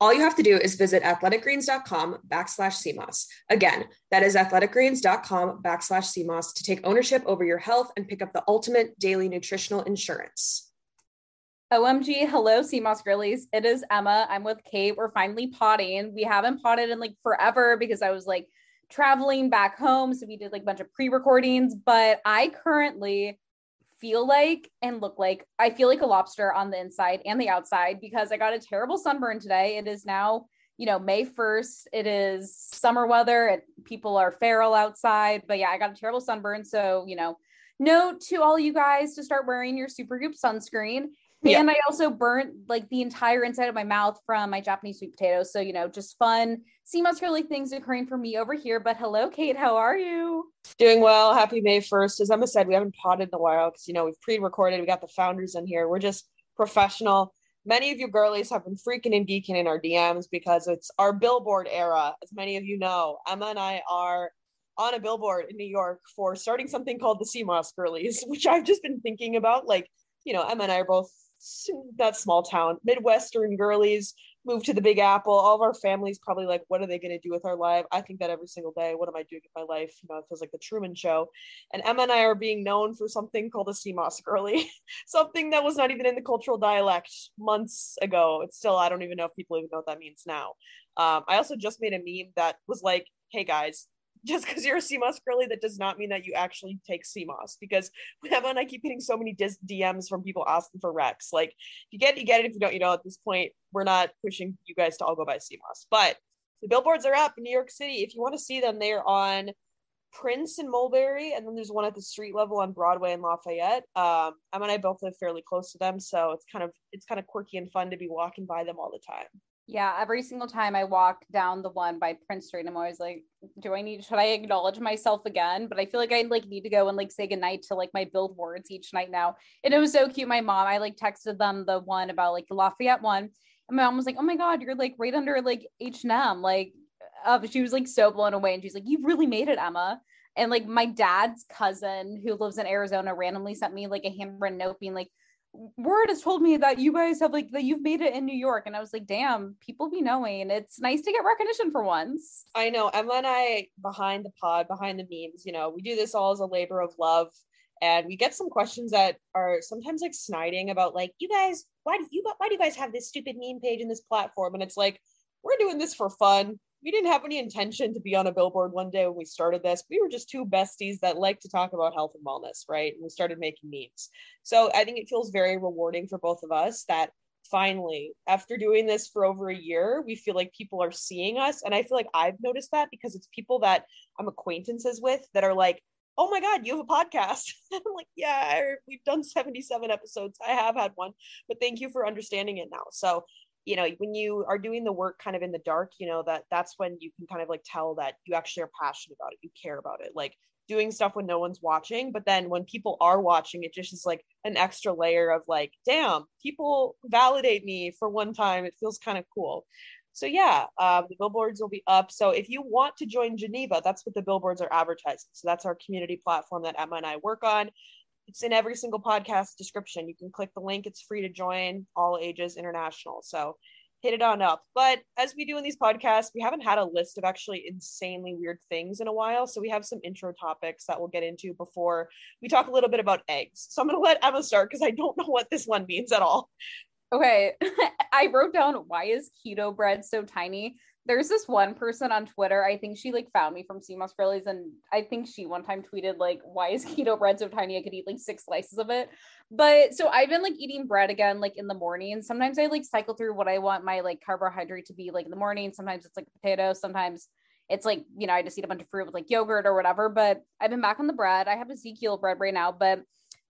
All you have to do is visit athleticgreens.com backslash seamoss. Again, that is athleticgreens.com backslash seamoss to take ownership over your health and pick up the ultimate daily nutritional insurance. OMG, hello, Sea Moss girlies. It is Emma. I'm with Kate. We're finally potting. We haven't potted in like forever because I was like traveling back home. So we did like a bunch of pre recordings, but I currently feel like and look like I feel like a lobster on the inside and the outside because I got a terrible sunburn today. It is now, you know, May 1st. It is summer weather. It, people are feral outside. But yeah, I got a terrible sunburn. So, you know, note to all you guys to start wearing your Supergoop sunscreen. And. I also burnt like the entire inside of my mouth from my Japanese sweet potatoes. So, you know, just fun, see really things occurring for me over here. But hello, Kate, how are you? Doing well. Happy May 1st. As Emma said, we haven't potted in a while because, you know, we've pre recorded. We got the founders in here. We're just professional. Many of you girlies have been freaking and geeking in our DMs because it's our billboard era. As many of you know, Emma and I are on a billboard in New York for starting something called the Sea Moss Girlies, which I've just been thinking about. Like, you know, Emma and I are both that small town. Midwestern girlies moved to the big apple. All of our families probably like what are they going to do with our life? I think that every single day what am i doing with my life? You know it feels like the truman show. And emma and i are being known for something called a sea moss girly something that was not even in the cultural dialect months ago. It's still i don't even know if people even know what that means now. Um, i also just made a meme that was like hey guys just because you're a Sea Moss girly, that does not mean that you actually take sea moss. Because and I keep getting so many dis- DMs from people asking for Rex. Like, if you get, it, you get it. If you don't, you know. At this point, we're not pushing you guys to all go buy sea moss. But the billboards are up in New York City. If you want to see them, they are on Prince and Mulberry, and then there's one at the street level on Broadway and Lafayette. Um, Emma and I both live fairly close to them, so it's kind of it's kind of quirky and fun to be walking by them all the time. Yeah, every single time I walk down the one by Prince Street, I'm always like, do I need should I acknowledge myself again? But I feel like I like need to go and like say goodnight to like my build billboards each night now. And it was so cute. My mom, I like texted them the one about like the Lafayette one. And my mom was like, Oh my god, you're like right under like H and M. Like uh, she was like so blown away. And she's like, You've really made it, Emma. And like my dad's cousin who lives in Arizona randomly sent me like a handwritten note being like, word has told me that you guys have like that you've made it in New York. And I was like, damn, people be knowing. It's nice to get recognition for once. I know. Emma and I behind the pod, behind the memes, you know, we do this all as a labor of love. And we get some questions that are sometimes like sniding about like, you guys, why do you why do you guys have this stupid meme page in this platform? And it's like, we're doing this for fun we didn't have any intention to be on a billboard one day when we started this. We were just two besties that like to talk about health and wellness, right? And we started making memes. So I think it feels very rewarding for both of us that finally, after doing this for over a year, we feel like people are seeing us. And I feel like I've noticed that because it's people that I'm acquaintances with that are like, oh my God, you have a podcast. I'm like, yeah, we've done 77 episodes. I have had one, but thank you for understanding it now. So you know when you are doing the work kind of in the dark you know that that's when you can kind of like tell that you actually are passionate about it you care about it like doing stuff when no one's watching but then when people are watching it just is like an extra layer of like damn people validate me for one time it feels kind of cool. So yeah um, the billboards will be up so if you want to join geneva that's what the billboards are advertising so that's our community platform that emma and i work on it's in every single podcast description you can click the link it's free to join all ages international so hit it on up. But as we do in these podcasts, we haven't had a list of actually insanely weird things in a while. So we have some intro topics that we'll get into before we talk a little bit about eggs. So I'm going to let Emma start because I don't know what this one means at all. Okay. I wrote down why is keto bread so tiny? There's this one person on Twitter. I think she like found me from Sea Moss Girlies, and I think she one time tweeted like, "Why is keto bread so tiny? I could eat like six slices of it." But so I've been like eating bread again, like in the morning. Sometimes I like cycle through what I want my like carbohydrate to be like in the morning. Sometimes it's like potato. Sometimes it's like you know I just eat a bunch of fruit with like yogurt or whatever. But I've been back on the bread. I have Ezekiel bread right now, but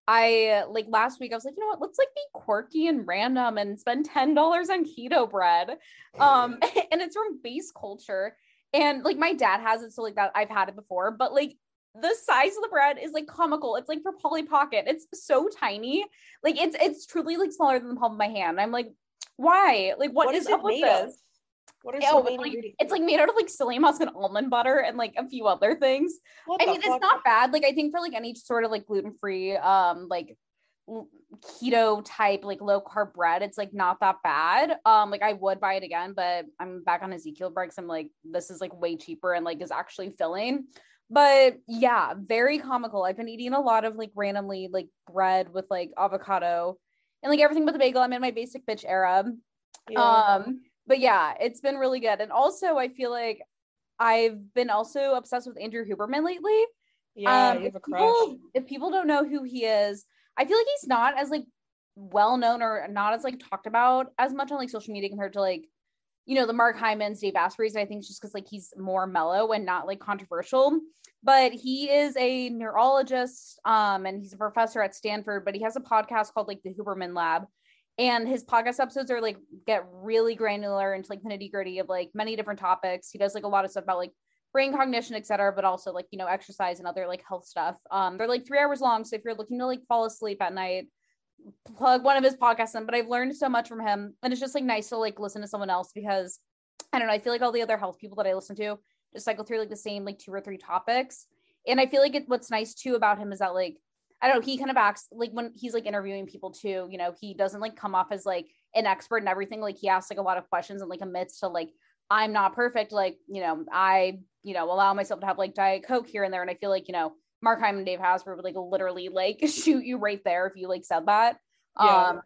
I like last week I was like, you know what, let's like be quirky and random and spend $10 on keto bread. Um and it's from base culture. And like my dad has it, so like that I've had it before, but like the size of the bread is like comical. It's like for Polly Pocket. It's so tiny. Like it's it's truly like smaller than the palm of my hand. I'm like, why? Like what, what is, is up with this? Of? What are oh, like, it's like made out of like psyllium husk and almond butter and like a few other things. What I mean, fuck? it's not bad. Like I think for like any sort of like gluten free, um, like keto type like low carb bread, it's like not that bad. Um, like I would buy it again, but I'm back on Ezekiel bread. I'm like, this is like way cheaper and like is actually filling. But yeah, very comical. I've been eating a lot of like randomly like bread with like avocado and like everything but the bagel. I'm in my basic bitch era. Yeah. Um but yeah, it's been really good. And also, I feel like I've been also obsessed with Andrew Huberman lately. Yeah, um, you have a crush. People, if people don't know who he is, I feel like he's not as like well known or not as like talked about as much on like social media compared to like you know the Mark Hymans, Dave Asprey's. I think it's just because like he's more mellow and not like controversial. But he is a neurologist, um, and he's a professor at Stanford. But he has a podcast called like the Huberman Lab, and his podcast episodes are like get really granular into like the nitty gritty of like many different topics. He does like a lot of stuff about like brain cognition, etc., but also like you know exercise and other like health stuff. Um, they're like three hours long, so if you're looking to like fall asleep at night, plug one of his podcasts in. But I've learned so much from him, and it's just like nice to like listen to someone else because I don't know. I feel like all the other health people that I listen to just cycle through like the same like two or three topics, and I feel like it, what's nice too about him is that like I don't know, he kind of acts like when he's like interviewing people too, you know, he doesn't like come off as like an expert and everything. Like he asks like a lot of questions and like admits to like, I'm not perfect. Like, you know, I, you know, allow myself to have like Diet Coke here and there. And I feel like, you know, Mark Hyman and Dave Asprey would like literally like shoot you right there if you like said that. Yeah. Um,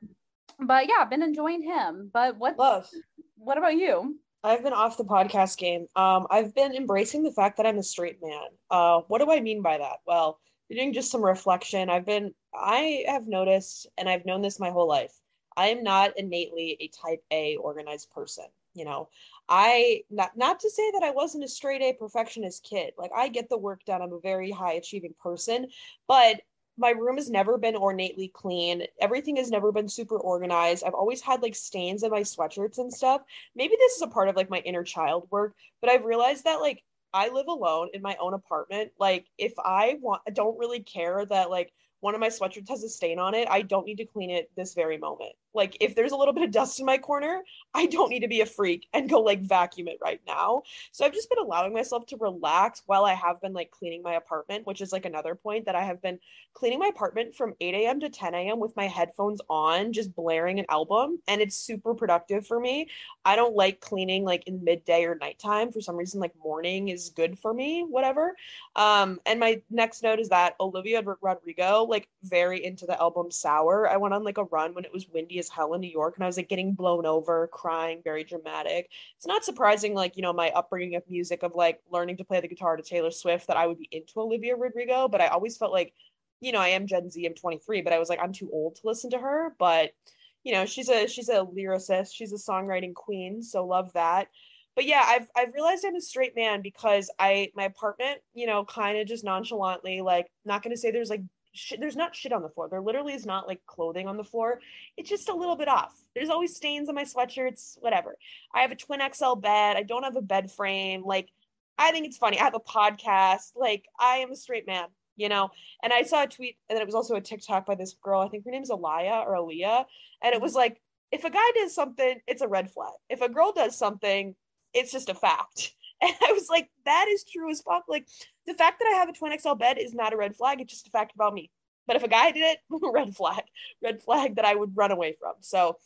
but yeah, I've been enjoying him. But what love? What about you? I've been off the podcast game. Um, I've been embracing the fact that I'm a straight man. Uh, what do I mean by that? Well, doing just some reflection, I've been, I have noticed, and I've known this my whole life, I am not innately a type A organized person. You know, I, not, not to say that I wasn't a straight A perfectionist kid. Like, I get the work done. I'm a very high achieving person, but my room has never been ornately clean. Everything has never been super organized. I've always had like stains in my sweatshirts and stuff. Maybe this is a part of like my inner child work, but I've realized that like I live alone in my own apartment. Like if I want I don't really care that like one of my sweatshirts has a stain on it, I don't need to clean it this very moment. Like if there's a little bit of dust in my corner, I don't need to be a freak and go like vacuum it right now. So I've just been allowing myself to relax while I have been like cleaning my apartment, which is like another point that I have been cleaning my apartment from 8 a.m. to 10 a.m. with my headphones on, just blaring an album. And it's super productive for me. I don't like cleaning like in midday or nighttime. For some reason, like morning is good for me, whatever. Um, and my next note is that Olivia Rodrigo, like very into the album Sour. I went on like a run when it was windy as hell in New York and I was like getting blown over, crying, very dramatic. It's not surprising, like, you know, my upbringing of music, of like learning to play the guitar to Taylor Swift, that I would be into Olivia Rodrigo, but I always felt like, you know, I am Gen Z, I'm 23, but I was like, I'm too old to listen to her. But, you know, she's a she's a lyricist, she's a songwriting queen, so love that but yeah, I've I've realized I'm a straight man because I my apartment, you know, kind of just nonchalantly, like not gonna say there's like sh- there's not shit on the floor. There literally is not like clothing on the floor. It's just a little bit off. There's always stains on my sweatshirts, whatever. I have a twin XL bed. I don't have a bed frame. Like, I think it's funny. I have a podcast. Like, I am a straight man, you know? And I saw a tweet, and it was also a TikTok by this girl. I think her name is Alaya or Aaliyah. And it was like, if a guy does something, it's a red flag. If a girl does something, it's just a fact. And I was like, that is true as fuck. Like, the fact that I have a twin XL bed is not a red flag. It's just a fact about me. But if a guy did it, red flag, red flag that I would run away from. So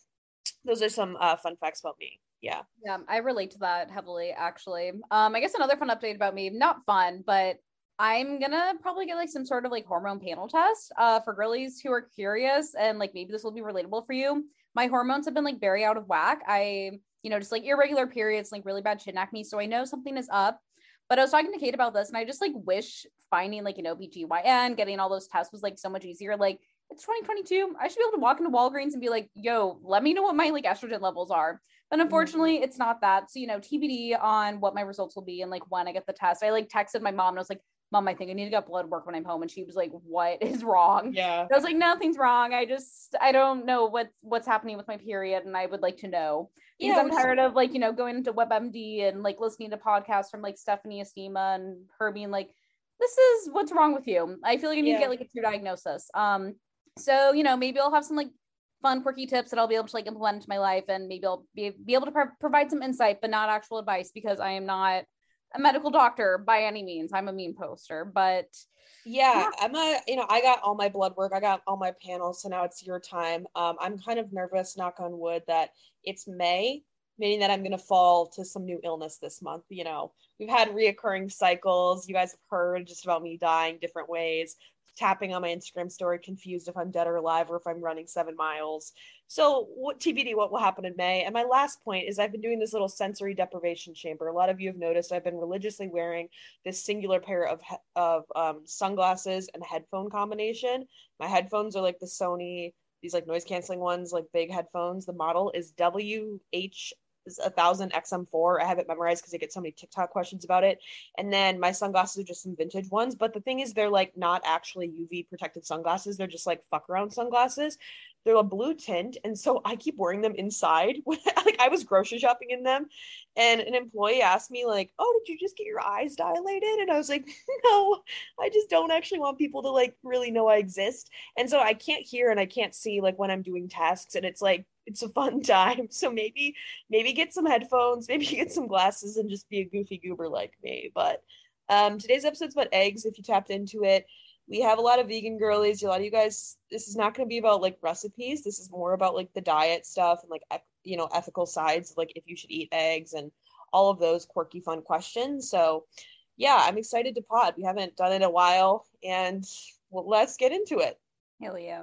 those are some uh, fun facts about me. Yeah. Yeah, I relate to that heavily, actually. Um, I guess another fun update about me, not fun, but I'm gonna probably get like some sort of like hormone panel test uh, for girlies who are curious and like maybe this will be relatable for you. My hormones have been like very out of whack. I you know, just like irregular periods, like really bad chin acne. So I know something is up. But I was talking to Kate about this and I just like wish finding like an OBGYN, getting all those tests was like so much easier. Like it's 2022. I should be able to walk into Walgreens and be like, yo, let me know what my like estrogen levels are. But mm-hmm. unfortunately, it's not that. So, you know, TBD on what my results will be and like when I get the test. I like texted my mom and I was like, mom, I think I need to get blood work when I'm home. And she was like, what is wrong? Yeah. I was like, nothing's wrong. I just, I don't know what what's happening with my period. And I would like to know yeah, I'm tired of like, you know, going into WebMD and like listening to podcasts from like Stephanie Estima and her being like, this is what's wrong with you. I feel like I need yeah. to get like a true diagnosis. Um, so, you know, maybe I'll have some like fun, quirky tips that I'll be able to like implement into my life and maybe I'll be, be able to pro- provide some insight, but not actual advice because I am not a medical doctor by any means. I'm a meme poster, but yeah, yeah, I'm a, you know, I got all my blood work, I got all my panels, so now it's your time. Um, I'm kind of nervous, knock on wood, that it's May, meaning that I'm going to fall to some new illness this month. You know, we've had reoccurring cycles. You guys have heard just about me dying different ways tapping on my Instagram story, confused if I'm dead or alive or if I'm running seven miles. So, what TBD, what will happen in May? And my last point is I've been doing this little sensory deprivation chamber. A lot of you have noticed I've been religiously wearing this singular pair of of um, sunglasses and headphone combination. My headphones are like the Sony, these like noise canceling ones, like big headphones. The model is WH a thousand XM4. I have it memorized because I get so many TikTok questions about it. And then my sunglasses are just some vintage ones. But the thing is, they're like not actually UV protected sunglasses. They're just like fuck around sunglasses they're a blue tint and so i keep wearing them inside like i was grocery shopping in them and an employee asked me like oh did you just get your eyes dilated and i was like no i just don't actually want people to like really know i exist and so i can't hear and i can't see like when i'm doing tasks and it's like it's a fun time so maybe maybe get some headphones maybe get some glasses and just be a goofy goober like me but um today's episode's about eggs if you tapped into it we have a lot of vegan girlies. A lot of you guys, this is not going to be about like recipes. This is more about like the diet stuff and like you know ethical sides, like if you should eat eggs and all of those quirky, fun questions. So, yeah, I'm excited to pod. We haven't done it in a while, and well, let's get into it. Hell yeah.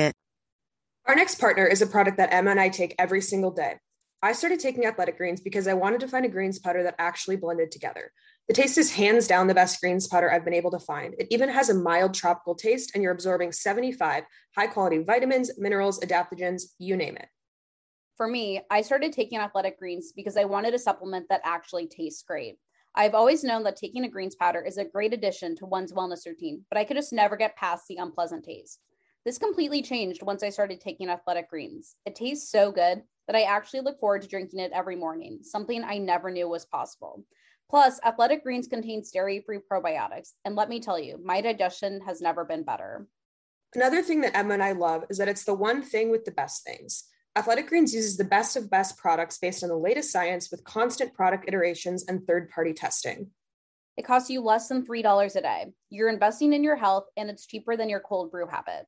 Our next partner is a product that Emma and I take every single day. I started taking athletic greens because I wanted to find a greens powder that actually blended together. The taste is hands down the best greens powder I've been able to find. It even has a mild tropical taste, and you're absorbing 75 high quality vitamins, minerals, adaptogens, you name it. For me, I started taking athletic greens because I wanted a supplement that actually tastes great. I've always known that taking a greens powder is a great addition to one's wellness routine, but I could just never get past the unpleasant taste. This completely changed once I started taking athletic greens. It tastes so good that I actually look forward to drinking it every morning, something I never knew was possible. Plus, athletic greens contain dairy free probiotics. And let me tell you, my digestion has never been better. Another thing that Emma and I love is that it's the one thing with the best things. Athletic Greens uses the best of best products based on the latest science with constant product iterations and third party testing. It costs you less than $3 a day. You're investing in your health, and it's cheaper than your cold brew habit.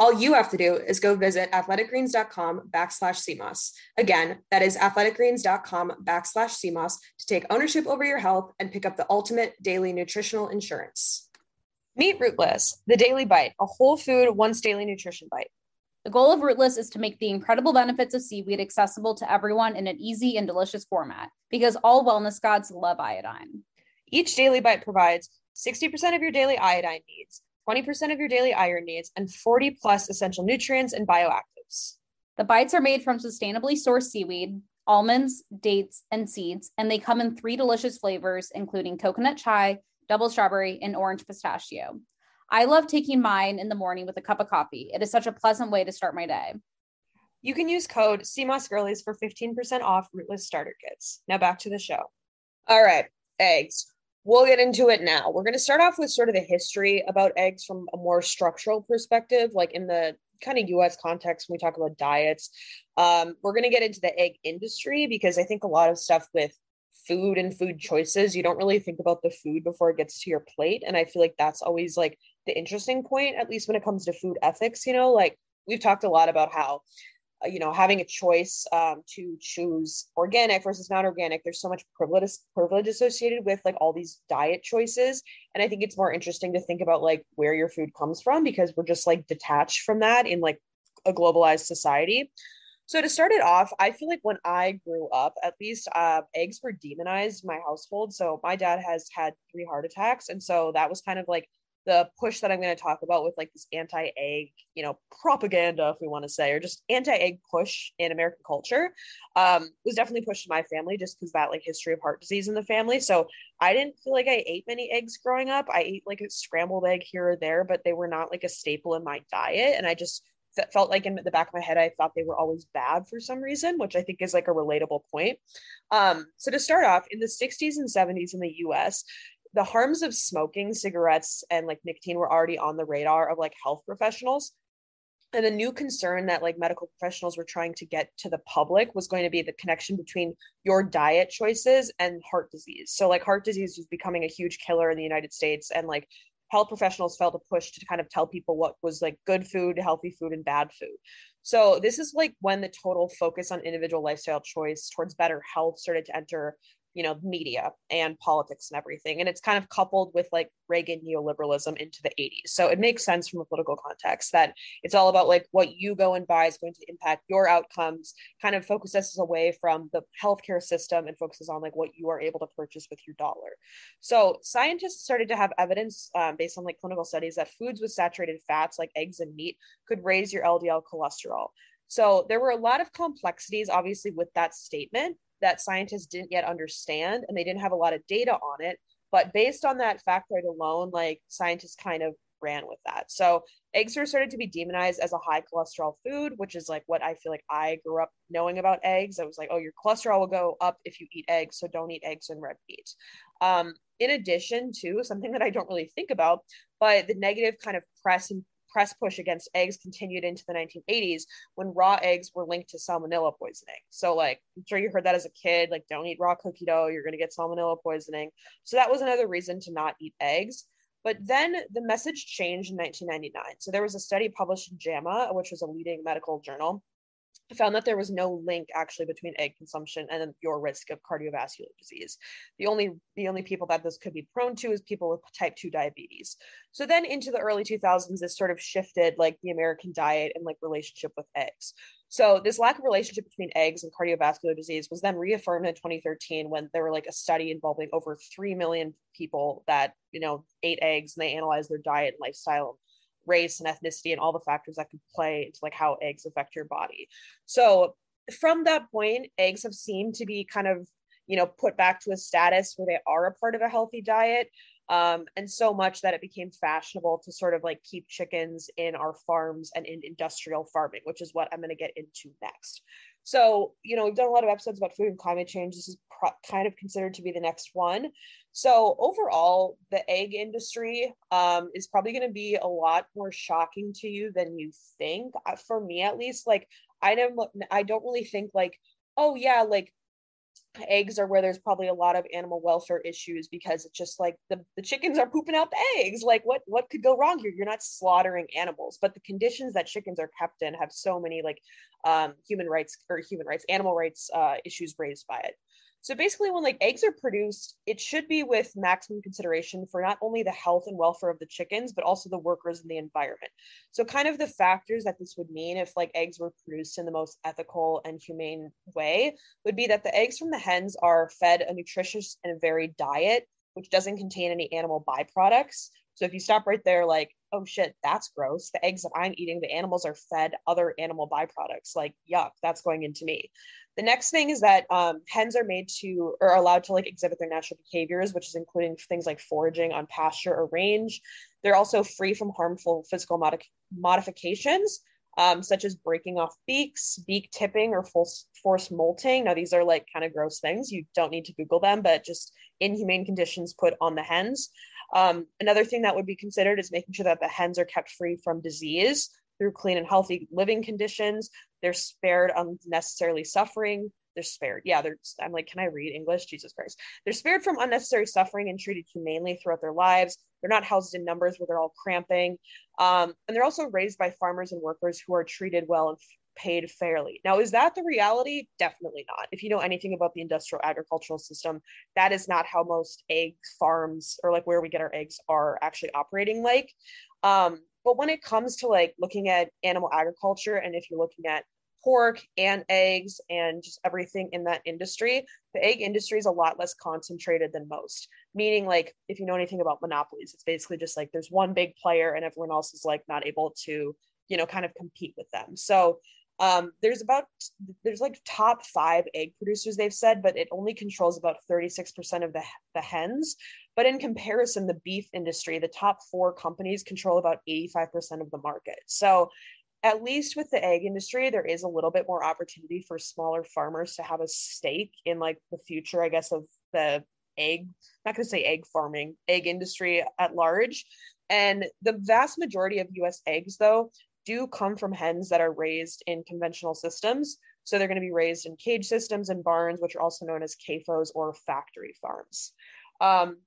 All you have to do is go visit athleticgreens.com backslash seamoss. Again, that is athleticgreens.com backslash seamoss to take ownership over your health and pick up the ultimate daily nutritional insurance. Meet Rootless, the daily bite, a whole food, once daily nutrition bite. The goal of Rootless is to make the incredible benefits of seaweed accessible to everyone in an easy and delicious format because all wellness gods love iodine. Each daily bite provides 60% of your daily iodine needs, 20% of your daily iron needs, and 40 plus essential nutrients and bioactives. The bites are made from sustainably sourced seaweed, almonds, dates, and seeds, and they come in three delicious flavors, including coconut chai, double strawberry, and orange pistachio. I love taking mine in the morning with a cup of coffee. It is such a pleasant way to start my day. You can use code Sea Moss Girlies for 15% off Rootless starter kits. Now back to the show. All right, eggs. We'll get into it now. We're going to start off with sort of the history about eggs from a more structural perspective, like in the kind of US context when we talk about diets. Um, we're going to get into the egg industry because I think a lot of stuff with food and food choices, you don't really think about the food before it gets to your plate. And I feel like that's always like the interesting point, at least when it comes to food ethics. You know, like we've talked a lot about how you know having a choice um, to choose organic versus not organic there's so much privilege privilege associated with like all these diet choices. And i think it's more interesting to think about like where your food comes from because we're just like detached from that in like a globalized society. So to start it off i feel like when i grew up at least uh, eggs were demonized in my household. So my dad has had three heart attacks. And so that was kind of like the push that I'm going to talk about with like this anti-egg, you know, propaganda, if we want to say, or just anti-egg push in American culture, um, was definitely pushed in my family just because that like history of heart disease in the family. So I didn't feel like I ate many eggs growing up. I ate like a scrambled egg here or there, but they were not like a staple in my diet. And I just felt like in the back of my head, I thought they were always bad for some reason, which I think is like a relatable point. Um, so to start off, in the 60s and 70s in the US, the harms of smoking cigarettes and like nicotine were already on the radar of like health professionals. And the new concern that like medical professionals were trying to get to the public was going to be the connection between your diet choices and heart disease. So like heart disease was becoming a huge killer in the united states and like health professionals felt a push to kind of tell people what was like good food healthy food and bad food. So this is like when the total focus on individual lifestyle choice towards better health started to enter you know media and politics and everything. And it's kind of coupled with like reagan neoliberalism into the 80s so it makes sense from a political context that it's all about like what you go and buy is going to impact your outcomes kind of focuses away from the healthcare system and focuses on like what you are able to purchase with your dollar. So scientists started to have evidence um, based on like clinical studies that foods with saturated fats like eggs and meat could raise your ldl cholesterol. So there were a lot of complexities, obviously, with that statement that scientists didn't yet understand and they didn't have a lot of data on it. But based on that factoid alone, like scientists kind of ran with that. So eggs were started to be demonized as a high cholesterol food, which is like what I feel like I grew up knowing about eggs. I was like, oh, your cholesterol will go up if you eat eggs, so don't eat eggs and red meat. Um, in addition to something that I don't really think about, but the negative kind of press and press push against eggs continued into the 1980s when raw eggs were linked to salmonella poisoning. So, like, I'm sure you heard that as a kid, like, don't eat raw cookie dough, you're going to get salmonella poisoning. So, that was another reason to not eat eggs. But then the message changed in 1999. So, there was a study published in JAMA, which was a leading medical journal, found that there was no link actually between egg consumption and your risk of cardiovascular disease. The only the only people that this could be prone to is people with type 2 diabetes. So then into the early 2000s this sort of shifted like the American diet and like relationship with eggs. So this lack of relationship between eggs and cardiovascular disease was then reaffirmed in 2013 when there were like a study involving over 3 million people that, you know, ate eggs and they analyzed their diet and lifestyle race and ethnicity and all the factors that could play into like how eggs affect your body. So from that point, eggs have seemed to be kind of, you know, put back to a status where they are a part of a healthy diet. Um, and so much that it became fashionable to sort of like keep chickens in our farms and in industrial farming, which is what I'm going to get into next. So, you know, we've done a lot of episodes about food and climate change. This is pro- kind of considered to be the next one. So, overall, the egg industry um, is probably going to be a lot more shocking to you than you think. Uh, for me, at least, like I don't I don't really think like, oh yeah, like eggs are where there's probably a lot of animal welfare issues because it's just like the, the chickens are pooping out the eggs. Like what what could go wrong here? You're not slaughtering animals but the conditions that chickens are kept in have so many like um, human rights or human rights animal rights uh, issues raised by it so basically, when like eggs are produced, it should be with maximum consideration for not only the health and welfare of the chickens, but also the workers and the environment. So, kind of the factors that this would mean if like eggs were produced in the most ethical and humane way would be that the eggs from the hens are fed a nutritious and varied diet, which doesn't contain any animal byproducts. So, if you stop right there, like, oh shit, that's gross. The eggs that I'm eating, the animals are fed other animal byproducts. Like, yuck, that's going into me. The next thing is that um, hens are made to or allowed to like exhibit their natural behaviors, which is including things like foraging on pasture or range. They're also free from harmful physical modifications, um, such as breaking off beaks, beak tipping, or force molting. Now, these are like kind of gross things. You don't need to Google them, but just inhumane conditions put on the hens. Um, another thing that would be considered is making sure that the hens are kept free from disease through clean and healthy living conditions. They're spared unnecessarily suffering. They're spared. Yeah, they're. I'm like, can I read English? Jesus Christ. They're spared from unnecessary suffering and treated humanely throughout their lives. They're not housed in numbers where they're all cramping. Um, and they're also raised by farmers and workers who are treated well and paid fairly. Now, is that the reality? Definitely not. If you know anything about the industrial agricultural system, that is not how most egg farms or like where we get our eggs are actually operating like. Um, but when it comes to like looking at animal agriculture, and if you're looking at pork and eggs and just everything in that industry, the egg industry is a lot less concentrated than most. Meaning, like, if you know anything about monopolies, it's basically just like there's one big player and everyone else is like not able to, you know, kind of compete with them. So um, there's about there's like top five egg producers they've said, but it only controls about 36% of the the hens. But in comparison, the beef industry, the top four companies control about 85% of the market. So at least with the egg industry, there is a little bit more opportunity for smaller farmers to have a stake in like the future, I guess, of the egg, not going to say egg farming, egg industry at large. And the vast majority of US eggs, though, do come from hens that are raised in conventional systems. So they're going to be raised in cage systems and barns, which are also known as CAFOs or factory farms. Um,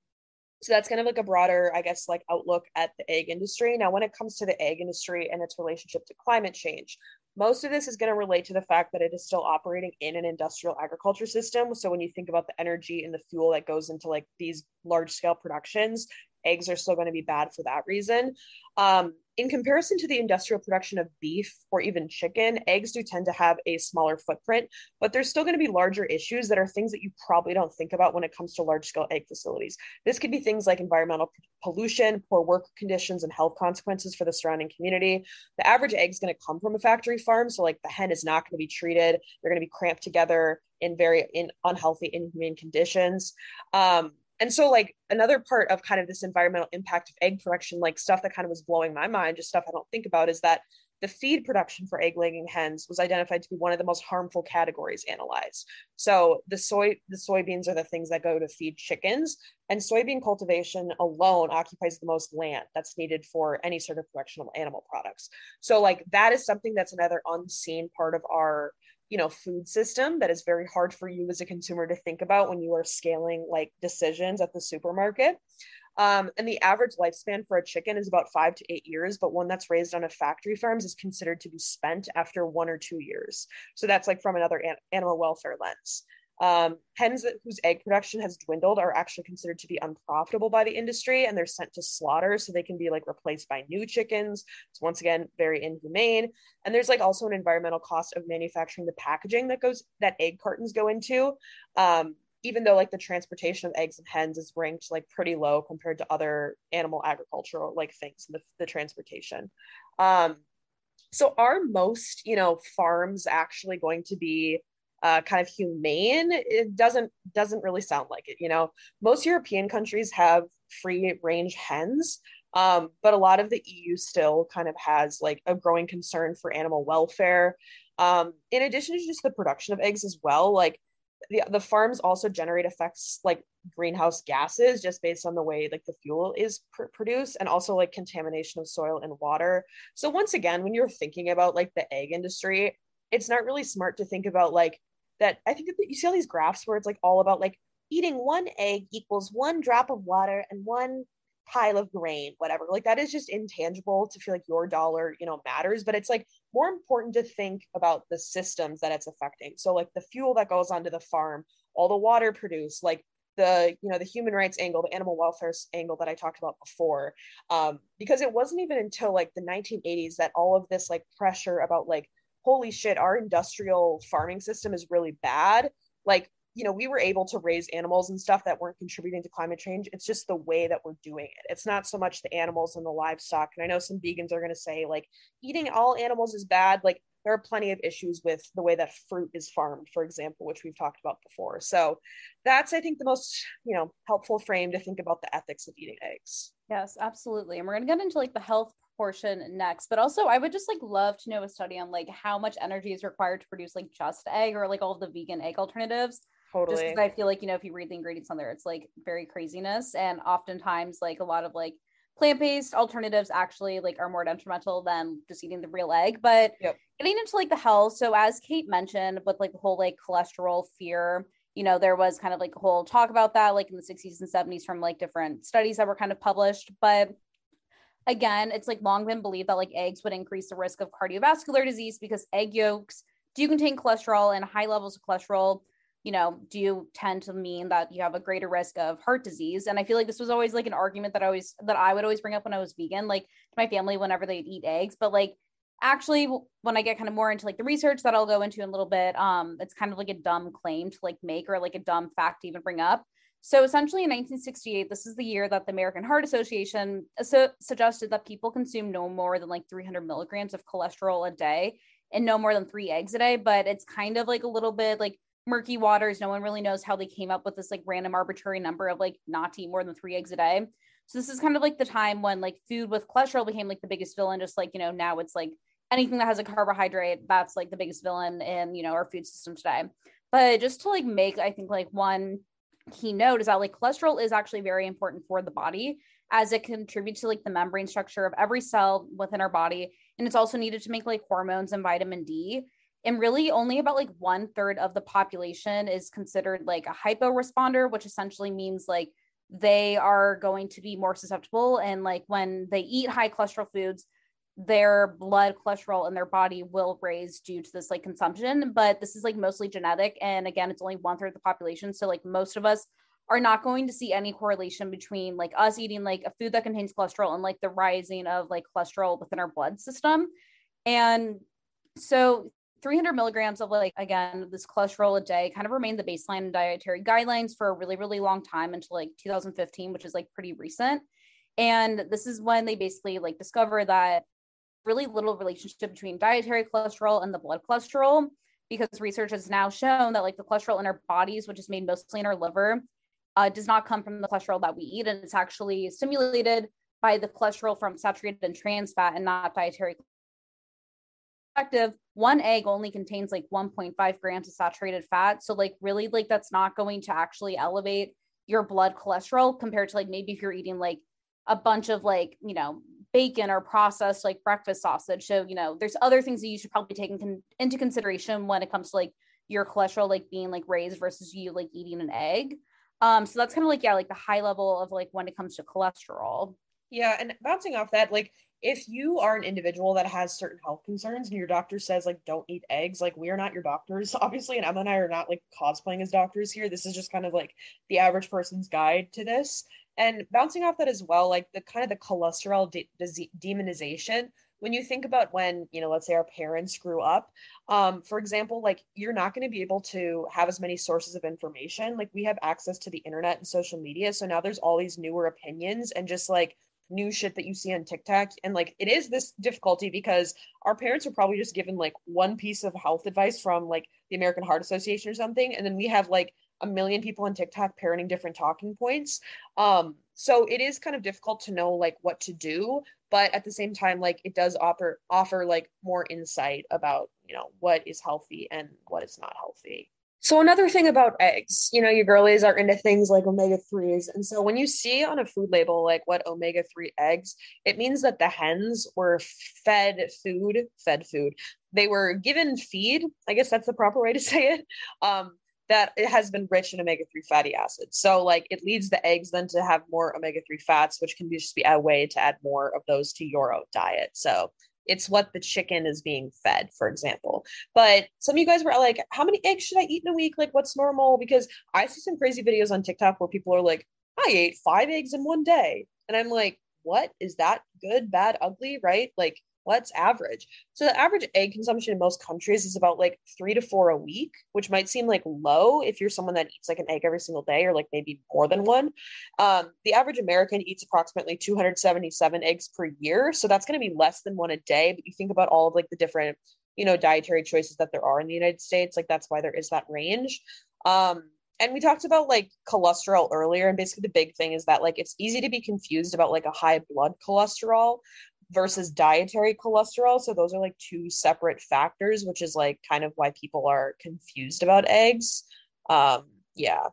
so that's kind of like a broader i guess like outlook at the egg industry now when it comes to the egg industry and its relationship to climate change most of this is going to relate to the fact that it is still operating in an industrial agriculture system so when you think about the energy and the fuel that goes into like these large scale productions eggs are still going to be bad for that reason um, in comparison to the industrial production of beef or even chicken, eggs do tend to have a smaller footprint, but there's still going to be larger issues that are things that you probably don't think about when it comes to large scale egg facilities. This could be things like environmental pollution, poor work conditions, and health consequences for the surrounding community. The average egg is going to come from a factory farm, so like the hen is not going to be treated, they're going to be cramped together in very in unhealthy, inhumane conditions. Um, and so like another part of kind of this environmental impact of egg production like stuff that kind of was blowing my mind just stuff i don't think about is that the feed production for egg laying hens was identified to be one of the most harmful categories analyzed. So the soy the soybeans are the things that go to feed chickens and soybean cultivation alone occupies the most land that's needed for any sort of production of animal products. So like that is something that's another unseen part of our you know food system that is very hard for you as a consumer to think about when you are scaling like decisions at the supermarket um, and the average lifespan for a chicken is about five to eight years, but one that's raised on a factory farms is considered to be spent after one or two years. So that's like from another an- animal welfare lens. Um, hens that, whose egg production has dwindled are actually considered to be unprofitable by the industry and they're sent to slaughter so they can be like replaced by new chickens. It's once again, very inhumane. And there's like also an environmental cost of manufacturing the packaging that goes that egg cartons go into. Um, even though like the transportation of eggs and hens is ranked like pretty low compared to other animal agricultural like things the, the transportation um so are most you know farms actually going to be uh, kind of humane it doesn't doesn't really sound like it you know? Most european countries have free range hens um, but a lot of the eu still kind of has like a growing concern for animal welfare. Um, in addition to just the production of eggs as well like the, the farms also generate effects like greenhouse gases just based on the way like the fuel is pr- produced and also like contamination of soil and water. So once again when you're thinking about like the egg industry it's not really smart to think about like that. I think that you see all these graphs where it's like all about like eating one egg equals one drop of water and one pile of grain, whatever. Like that is just intangible to feel like your dollar, you know, matters. But it's like more important to think about the systems that it's affecting. So like the fuel that goes onto the farm, all the water produced, like the you know the human rights angle the animal welfare angle that i talked about before um, because it wasn't even until like the 1980s that all of this like pressure about like holy shit our industrial farming system is really bad. Like you know we were able to raise animals and stuff that weren't contributing to climate change. It's just the way that we're doing it. It's not so much the animals and the livestock. And i know some vegans are going to say like eating all animals is bad. Like there are plenty of issues with the way that fruit is farmed for example which we've talked about before. So that's i think the most you know helpful frame to think about the ethics of eating eggs. Yes absolutely. And we're going to get into like the health portion next but also i would just like love to know a study on like how much energy is required to produce like just egg or like all the vegan egg alternatives totally just because i feel like you know if you read the ingredients on there it's like very craziness and oftentimes like a lot of like plant-based alternatives actually like are more detrimental than just eating the real egg but yep. getting into like the health so as kate mentioned with like the whole like cholesterol fear you know there was kind of like a whole talk about that like in the 60s and 70s from like different studies that were kind of published but again it's like long been believed that like eggs would increase the risk of cardiovascular disease because egg yolks do contain cholesterol and high levels of cholesterol you know, do tend to mean that you have a greater risk of heart disease. And I feel like this was always like an argument that I always that I would always bring up when I was vegan, like to my family whenever they'd eat eggs. But like actually when I get kind of more into like the research that I'll go into in a little bit, um, it's kind of like a dumb claim to like make or like a dumb fact to even bring up. So essentially in 1968, this is the year that the American Heart Association so suggested that people consume no more than like 300 milligrams of cholesterol a day and no more than three eggs a day. But it's kind of like a little bit like murky waters. No one really knows how they came up with this like random arbitrary number of like not to eat more than three eggs a day. So this is kind of like the time when like food with cholesterol became like the biggest villain. Just like you know now it's like anything that has a carbohydrate that's like the biggest villain in you know our food system today. But just to like make I think like one key note is that like cholesterol is actually very important for the body as it contributes to like the membrane structure of every cell within our body. And it's also needed to make like hormones and vitamin D. And really only about like one third of the population is considered like a hypo responder which essentially means like they are going to be more susceptible. And like when they eat high cholesterol foods their blood cholesterol in their body will raise due to this like consumption but this is like mostly genetic and again it's only one third of the population so like most of us are not going to see any correlation between like us eating like a food that contains cholesterol and like the rising of like cholesterol within our blood system. And so 300 milligrams of like again this cholesterol a day kind of remained the baseline dietary guidelines for a really really long time until like 2015 which is like pretty recent. And this is when they basically like discover that really little relationship between dietary cholesterol and the blood cholesterol because research has now shown that like the cholesterol in our bodies which is made mostly in our liver uh, does not come from the cholesterol that we eat and it's actually stimulated by the cholesterol from saturated and trans fat and not dietary perspective, one egg only contains like 1.5 grams of saturated fat. So, like, really, like, that's not going to actually elevate your blood cholesterol compared to like maybe if you're eating like a bunch of like, you know, bacon or processed like breakfast sausage. So, you know, there's other things that you should probably take in con- into consideration when it comes to like your cholesterol like being like raised versus you like eating an egg. Um, so that's kind of like, yeah, like the high level of like when it comes to cholesterol. Yeah, and bouncing off that, like if you are an individual that has certain health concerns and your doctor says like don't eat eggs like we are not your doctors obviously and emma and i are not like cosplaying as doctors here this is just kind of like the average person's guide to this and bouncing off that as well like the kind of the cholesterol de- de- demonization when you think about when you know let's say our parents grew up um, for example like you're not going to be able to have as many sources of information like we have access to the internet and social media so now there's all these newer opinions and just like new shit that you see on TikTok. And like it is this difficulty because our parents are probably just given like one piece of health advice from like the American Heart Association or something. And then we have like a million people on TikTok parenting different talking points. Um, so it is kind of difficult to know like what to do, but at the same time, like it does offer offer like more insight about, you know, what is healthy and what is not healthy. So another thing about eggs, you know, you girlies are into things like omega 3s. And so when you see on a food label like what omega 3 eggs, it means that the hens were fed food, fed food. They were given feed, I guess that's the proper way to say it. Um, that it has been rich in omega-3 fatty acids. So like it leads the eggs then to have more omega-3 fats, which can just be a way to add more of those to your diet. So it's what the chicken is being fed, for example. But some of you guys were like, how many eggs should I eat in a week? Like, what's normal? Because I see some crazy videos on TikTok where people are like, I ate five eggs in one day. And I'm like, what? Is that good, bad, ugly? Right? Like, what's average? So the average egg consumption in most countries is about like three to four a week, which might seem like low if you're someone that eats like an egg every single day or like maybe more than one. Um, the average American eats approximately 277 eggs per year. So that's going to be less than one a day. But you think about all of like the different, you know, dietary choices that there are in the United States, like that's why there is that range. Um, and we talked about like cholesterol earlier and basically the big thing is that like it's easy to be confused about like a high blood cholesterol versus dietary cholesterol. So those are like two separate factors, which is like kind of why people are confused about eggs. Um, yeah.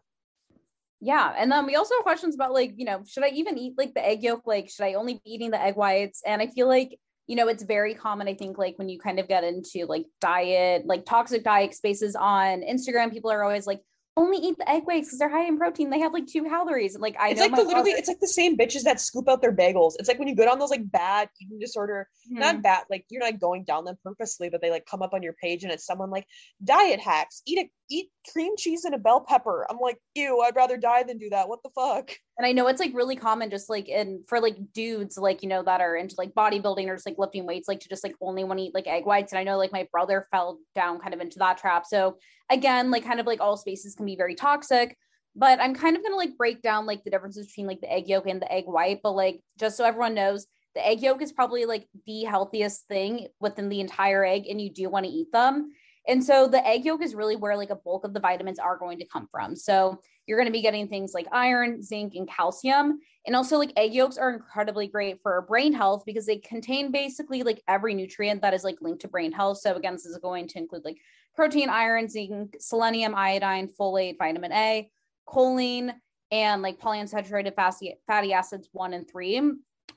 Yeah. And then we also have questions about like, you know, should I even eat like the egg yolk? Like, should I only be eating the egg whites? And I feel like, you know, it's very common, I think, like when you kind of get into like diet, like toxic diet spaces on Instagram, people are always like, only eat the egg whites because they're high in protein. They have like two calories. Like I it's know like the literally it's like the same bitches that scoop out their bagels. It's like when you go down those like bad eating disorder, mm-hmm. not bad, like you're not going down them purposely, but they like come up on your page and it's someone like diet hacks, eat a eat cream cheese and a bell pepper. I'm like, ew, I'd rather die than do that. What the fuck? And I know it's like really common just like in for like dudes like you know that are into like bodybuilding or just like lifting weights, like to just like only want to eat like egg whites. And I know like my brother fell down kind of into that trap. So again, like kind of like all spaces can be very toxic. But I'm kind of gonna like break down like the differences between like the egg yolk and the egg white. But like just so everyone knows, the egg yolk is probably like the healthiest thing within the entire egg, and you do want to eat them. And so the egg yolk is really where like a bulk of the vitamins are going to come from. So you're going to be getting things like iron, zinc, and calcium. And also like egg yolks are incredibly great for brain health because they contain basically like every nutrient that is like linked to brain health. So again, this is going to include like protein, iron, zinc, selenium, iodine, folate, vitamin A, choline, and like polyunsaturated fatty acids one and three.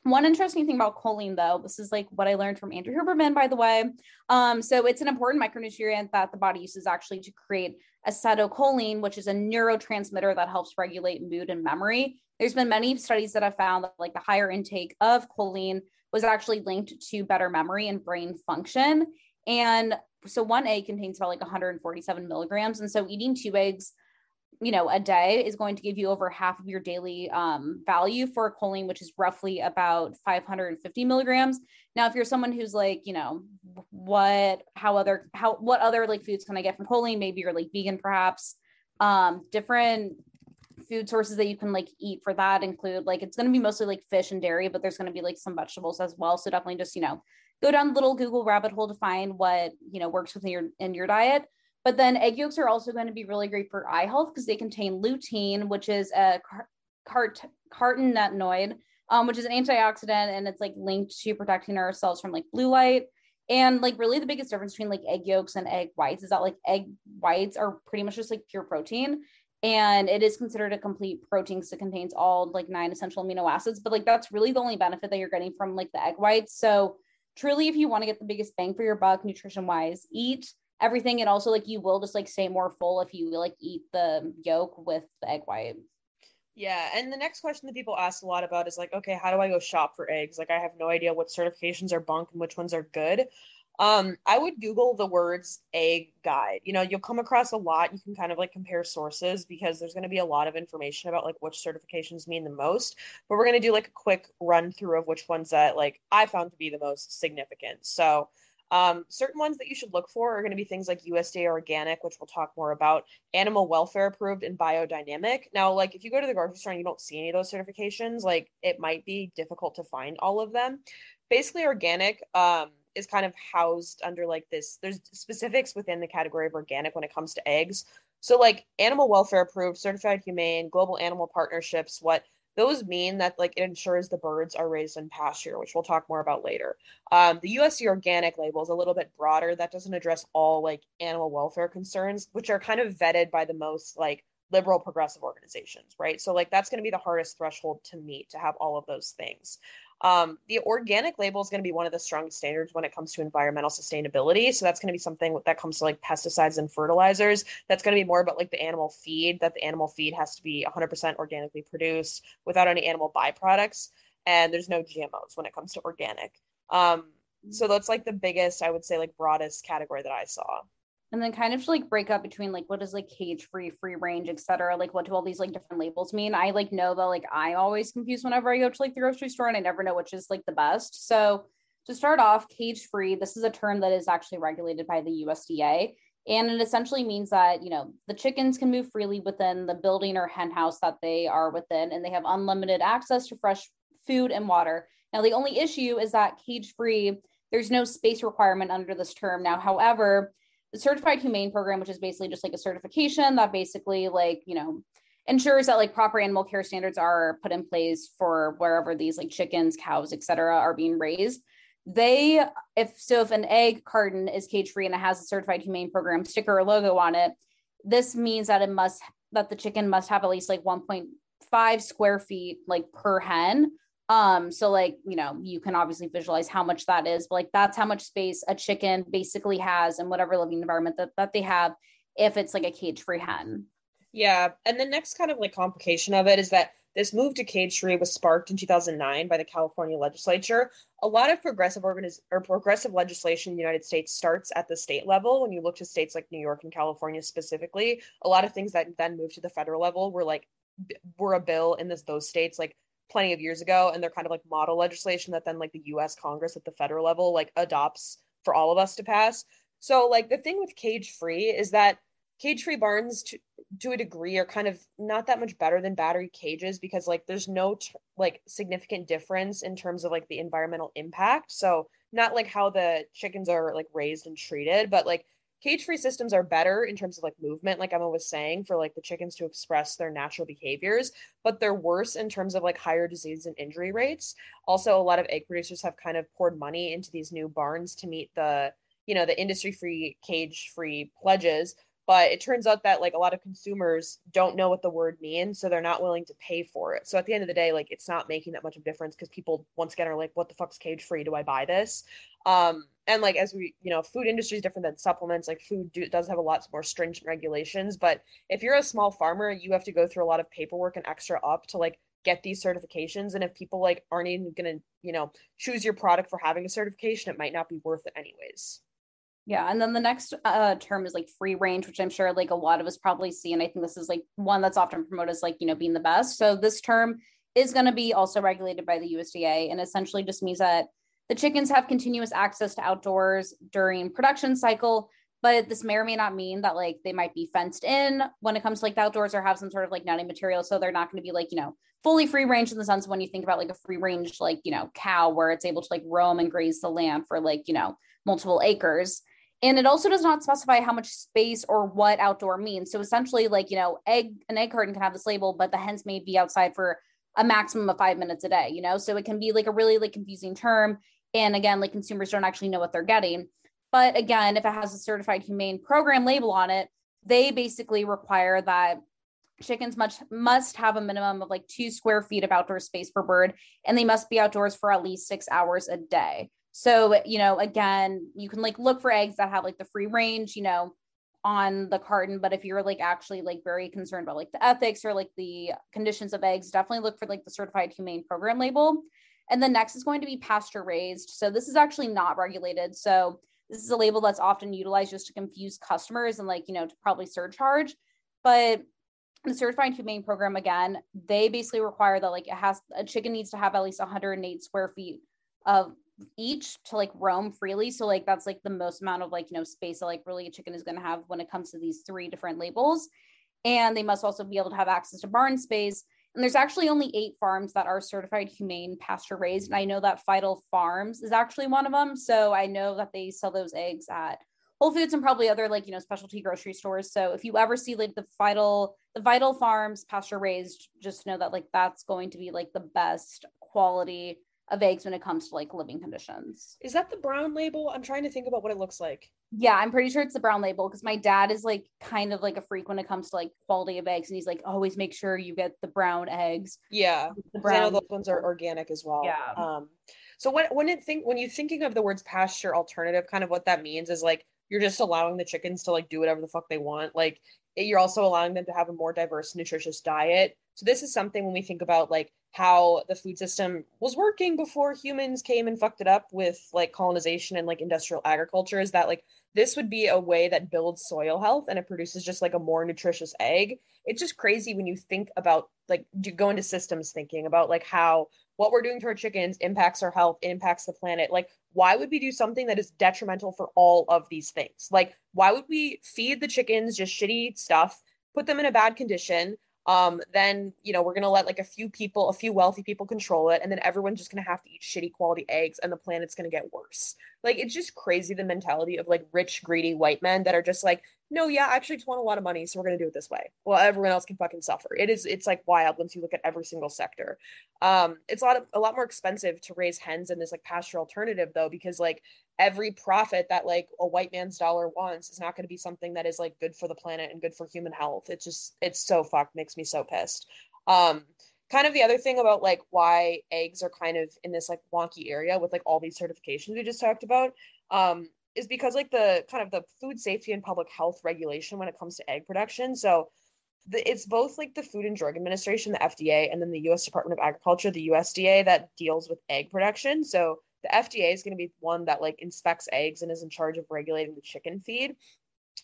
One interesting thing about choline, though, this is like what I learned from Andrew Huberman, by the way. Um, so it's an important micronutrient that the body uses actually to create acetylcholine, which is a neurotransmitter that helps regulate mood and memory. There's been many studies that have found that like the higher intake of choline was actually linked to better memory and brain function. And so one egg contains about like 147 milligrams. And so eating two eggs you know a day is going to give you over half of your daily um, value for choline which is roughly about 550 milligrams. Now if you're someone who's like you know what how other how what other like foods can i get from choline? Maybe you're like vegan perhaps. Um, different food sources that you can like eat for that include like it's going to be mostly like fish and dairy but there's going to be like some vegetables as well. So definitely just you know go down little google rabbit hole to find what you know works within your in your diet but then egg yolks are also going to be really great for eye health because they contain lutein, which is a car- carotenoid, um, which is an antioxidant, and it's like linked to protecting our cells from like blue light. And like really the biggest difference between like egg yolks and egg whites is that like egg whites are pretty much just like pure protein. And it is considered a complete protein because it contains all like nine essential amino acids. But like that's really the only benefit that you're getting from like the egg whites. So truly, if you want to get the biggest bang for your buck nutrition wise, eat everything and also like you will just like stay more full if you like eat the yolk with the egg white. Yeah and the next question that people ask a lot about is like okay how do i go shop for eggs? Like i have no idea what certifications are bunk and which ones are good um i would google the words egg guide you know you'll come across a lot you can kind of like compare sources because there's going to be a lot of information about like which certifications mean the most but we're going to do like a quick run through of which ones that like i found to be the most significant so um, certain ones that you should look for are going to be things like USDA organic, which we'll talk more about, animal welfare approved, and biodynamic. Now, like if you go to the grocery store and you don't see any of those certifications, like it might be difficult to find all of them. Basically, organic um, is kind of housed under like this. There's specifics within the category of organic when it comes to eggs. So, like animal welfare approved, certified humane, global animal partnerships, what those mean that like it ensures the birds are raised in pasture, which we'll talk more about later. Um, the USC organic label is a little bit broader. That doesn't address all like animal welfare concerns, which are kind of vetted by the most like liberal progressive organizations, right? So like that's going to be the hardest threshold to meet to have all of those things. Um, the organic label is going to be one of the strongest standards when it comes to environmental sustainability. So that's going to be something that comes to like pesticides and fertilizers. That's going to be more about like the animal feed, that the animal feed has to be 100% organically produced without any animal byproducts. And there's no GMOs when it comes to organic. Um, so that's like the biggest, I would say, like broadest category that I saw and then kind of like break up between like what is like cage free free range etc like what do all these like different labels mean? I like know that like i'm always confuse whenever i go to like the grocery store and i never know which is like the best. So to start off cage free this is a term that is actually regulated by the usda and it essentially means that you know the chickens can move freely within the building or hen house that they are within and they have unlimited access to fresh food and water. Now the only issue is that cage free there's no space requirement under this term. Now however certified humane program which is basically just like a certification that basically like you know ensures that like proper animal care standards are put in place for wherever these like chickens cows etc are being raised. They if so if an egg carton is cage free and it has a certified humane program sticker or logo on it this means that it must that the chicken must have at least like 1.5 square feet like per hen um, so like, you know, you can obviously visualize how much that is, but like that's how much space a chicken basically has in whatever living environment that, that they have if it's like a cage-free hen. Yeah. And the next kind of like complication of it is that this move to cage free was sparked in 2009 by the California legislature. A lot of progressive organiz- or progressive legislation in the United States starts at the state level. When you look to states like New York and California specifically, a lot of things that then moved to the federal level were like were a bill in this those states like plenty of years ago and they're kind of like model legislation that then like the US Congress at the federal level like adopts for all of us to pass. So like the thing with cage free is that cage free barns to, to a degree are kind of not that much better than battery cages because like there's no t- like significant difference in terms of like the environmental impact. So not like how the chickens are like raised and treated, but like cage free systems are better in terms of like movement like emma was saying for like the chickens to express their natural behaviors but they're worse in terms of like higher disease and injury rates. Also a lot of egg producers have kind of poured money into these new barns to meet the you know the industry free cage free pledges but it turns out that like a lot of consumers don't know what the word means so they're not willing to pay for it. So at the end of the day like it's not making that much of a difference because people once again are like what the fuck's cage free do i buy this? Um and like as we you know food industry is different than supplements like food do, does have a lot more stringent regulations but if you're a small farmer you have to go through a lot of paperwork and extra up to like get these certifications and if people like aren't even gonna you know choose your product for having a certification it might not be worth it anyways. Yeah and then the next uh, term is like free range which i'm sure like a lot of us probably see and i think this is like one that's often promoted as like you know being the best. So this term is going to be also regulated by the usda and essentially just means that the chickens have continuous access to outdoors during production cycle, but this may or may not mean that like they might be fenced in when it comes to like the outdoors or have some sort of like netting material. So they're not going to be like, you know, fully free range in the sense when you think about like a free range, like, you know, cow where it's able to like roam and graze the land for like, you know, multiple acres. And it also does not specify how much space or what outdoor means. So essentially, like, you know, egg, an egg carton can have this label, but the hens may be outside for a maximum of five minutes a day, you know? So it can be like a really like confusing term. And again, like consumers don't actually know what they're getting. But again, if it has a certified humane program label on it, they basically require that chickens must must have a minimum of like two square feet of outdoor space per bird and they must be outdoors for at least six hours a day. So you know again you can like look for eggs that have like the free range you know on the carton. But if you're like actually like very concerned about like the ethics or like the conditions of eggs definitely look for like the certified humane program label and the next is going to be pasture raised so this is actually not regulated so this is a label that's often utilized just to confuse customers and like you know to probably surcharge but the certified humane program again they basically require that like it has a chicken needs to have at least 108 square feet of each to like roam freely. So like that's like the most amount of like, you know, space that like really a chicken is going to have when it comes to these three different labels. And they must also be able to have access to barn space. And there's actually only eight farms that are certified humane pasture raised. And I know that Vital Farms is actually one of them. So I know that they sell those eggs at Whole Foods and probably other like you know specialty grocery stores. So if you ever see like the Vital the Vital Farms pasture raised, just know that like that's going to be like the best quality of eggs when it comes to like living conditions. Is that the brown label? I'm trying to think about what it looks like. Yeah, I'm pretty sure it's the brown label because my dad is like kind of like a freak when it comes to like quality of eggs, and he's like, always make sure you get the brown eggs. Yeah, The brown. those ones are organic as well. Yeah. Um, so when when it think when you're thinking of the words pasture alternative, kind of what that means is like you're just allowing the chickens to like do whatever the fuck they want. Like it- you're also allowing them to have a more diverse, nutritious diet. So this is something when we think about like how the food system was working before humans came and fucked it up with like colonization and like industrial agriculture is that like this would be a way that builds soil health and it produces just like a more nutritious egg. It's just crazy when you think about like go into systems thinking about like how what we're doing to our chickens impacts our health, impacts the planet. Like, why would we do something that is detrimental for all of these things? Like, why would we feed the chickens just shitty stuff, put them in a bad condition? Um, then you know we're gonna let like a few people, a few wealthy people control it, and then everyone's just gonna have to eat shitty quality eggs, and the planet's gonna get worse. Like, it's just crazy the mentality of like rich, greedy white men that are just like, no, yeah, I actually just want a lot of money, so we're gonna do it this way. Well, everyone else can fucking suffer. It is, it's like wild once you look at every single sector. Um, it's a lot of a lot more expensive to raise hens in this like pasture alternative though, because like every profit that like a white man's dollar wants is not going to be something that is like good for the planet and good for human health. It's just it's so fucked, makes me so pissed. Um, kind of the other thing about like why eggs are kind of in this like wonky area with like all these certifications we just talked about um, is because like the kind of the food safety and public health regulation when it comes to egg production. So the, it's both like the Food and Drug Administration, the FDA, and then the U.S. Department of Agriculture, the USDA, that deals with egg production. So the FDA is going to be one that like inspects eggs and is in charge of regulating the chicken feed.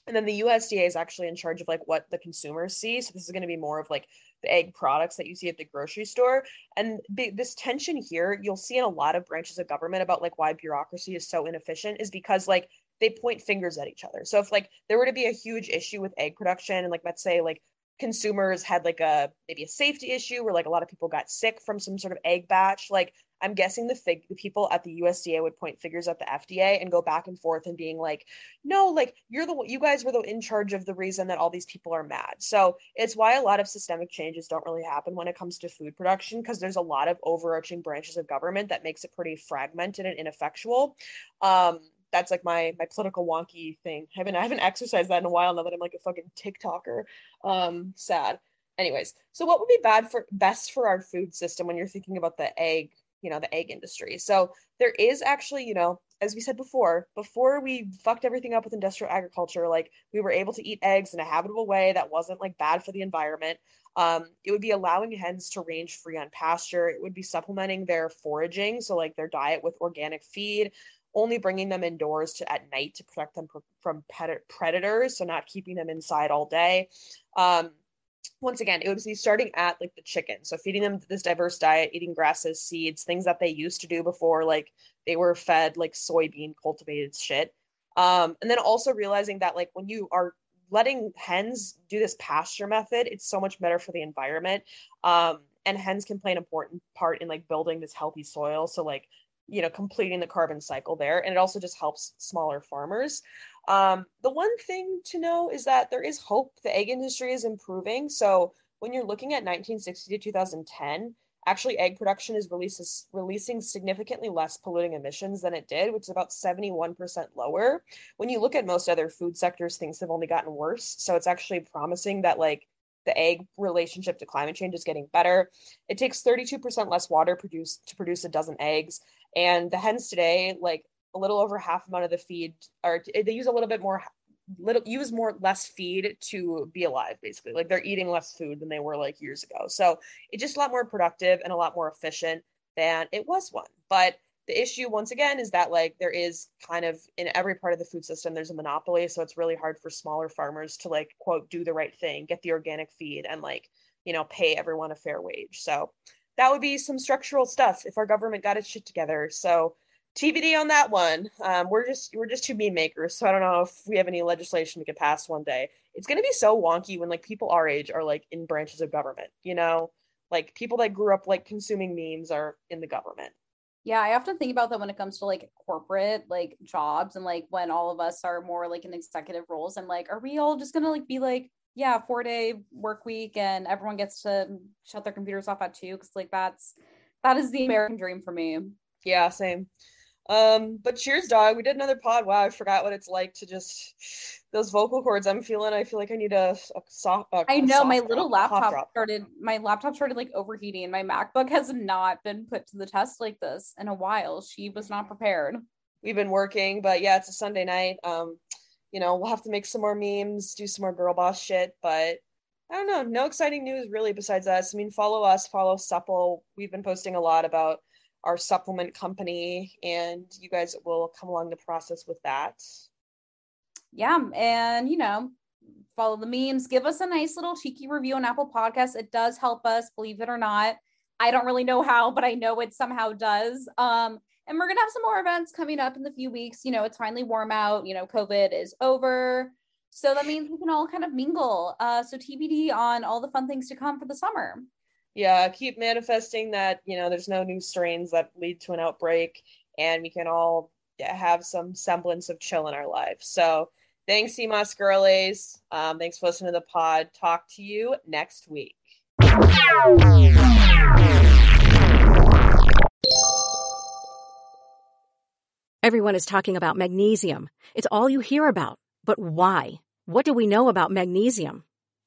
And then the USDA is actually in charge of like what the consumers see. So this is going to be more of like the egg products that you see at the grocery store. And be, this tension here, you'll see in a lot of branches of government about like why bureaucracy is so inefficient is because like they point fingers at each other. So if like there were to be a huge issue with egg production and like let's say like consumers had like a maybe a safety issue where like a lot of people got sick from some sort of egg batch like i'm guessing the fig the people at the usda would point figures at the fda and go back and forth and being like no like you're the you guys were the in charge of the reason that all these people are mad so it's why a lot of systemic changes don't really happen when it comes to food production because there's a lot of overarching branches of government that makes it pretty fragmented and ineffectual um that's like my my political wonky thing. I haven't I haven't exercised that in a while now that I'm like a fucking TikToker. Um, sad. Anyways, so what would be bad for best for our food system when you're thinking about the egg, you know, the egg industry? So there is actually, you know, as we said before, before we fucked everything up with industrial agriculture, like we were able to eat eggs in a habitable way that wasn't like bad for the environment. Um, it would be allowing hens to range free on pasture. It would be supplementing their foraging, so like their diet with organic feed only bringing them indoors to at night to protect them pr- from ped- predators so not keeping them inside all day um, once again it would be starting at like the chicken. So feeding them this diverse diet eating grasses seeds things that they used to do before like they were fed like soybean cultivated shit. Um, and then also realizing that like when you are letting hens do this pasture method it's so much better for the environment. Um, and hens can play an important part in like building this healthy soil. So like you know completing the carbon cycle there. And it also just helps smaller farmers um, the one thing to know is that there is hope the egg industry is improving so when you're looking at 1960 to 2010 actually egg production is releases, releasing significantly less polluting emissions than it did which is about 71% lower when you look at most other food sectors things have only gotten worse so it's actually promising that like the egg relationship to climate change is getting better. It takes 32% less water produce to produce a dozen eggs. And the hens today, like a little over half amount of the feed, or they use a little bit more, little use more less feed to be alive. Basically, like they're eating less food than they were like years ago. So it's just a lot more productive and a lot more efficient than it was one. But the issue once again is that like there is kind of in every part of the food system there's a monopoly so it's really hard for smaller farmers to like quote do the right thing get the organic feed and like you know pay everyone a fair wage so that would be some structural stuff if our government got its shit together so tbd on that one. Um, we're just we're just two meme makers so i don't know if we have any legislation we could pass one day. It's going to be so wonky when like people our age are like in branches of government you know? Like people that grew up like consuming memes are in the government. Yeah, I often think about that when it comes to like corporate like jobs and like when all of us are more like in executive roles and like are we all just gonna like be like yeah four day work week and everyone gets to shut their computers off at two? Because like that's that is the American dream for me. Yeah, same. Um, but cheers, dog. We did another pod. Wow, I forgot what it's like to just those vocal cords. I'm feeling. I feel like I need a, a soft. A, I know my drop, little laptop started. My laptop started like overheating. My MacBook has not been put to the test like this in a while. She was not prepared. We've been working, but yeah, it's a Sunday night. Um, you know, we'll have to make some more memes, do some more girl boss shit, but I don't know. No exciting news really besides us. I mean, follow us, follow Supple. We've been posting a lot about our supplement company, and you guys will come along the process with that. Yeah, and you know, follow the memes. Give us a nice little cheeky review on Apple Podcasts. It does help us, believe it or not. I don't really know how, but I know it somehow does. Um, and we're gonna have some more events coming up in the few weeks. You know, it's finally warm out. You know, COVID is over. So that means we can all kind of mingle. Uh, so TBD on all the fun things to come for the summer yeah, keep manifesting that, you know, there's no new strains that lead to an outbreak and we can all have some semblance of chill in our lives. So thanks, Sea Moss girlies. Um, thanks for listening to the pod. Talk to you next week. Everyone is talking about magnesium. It's all you hear about. But why? What do we know about magnesium?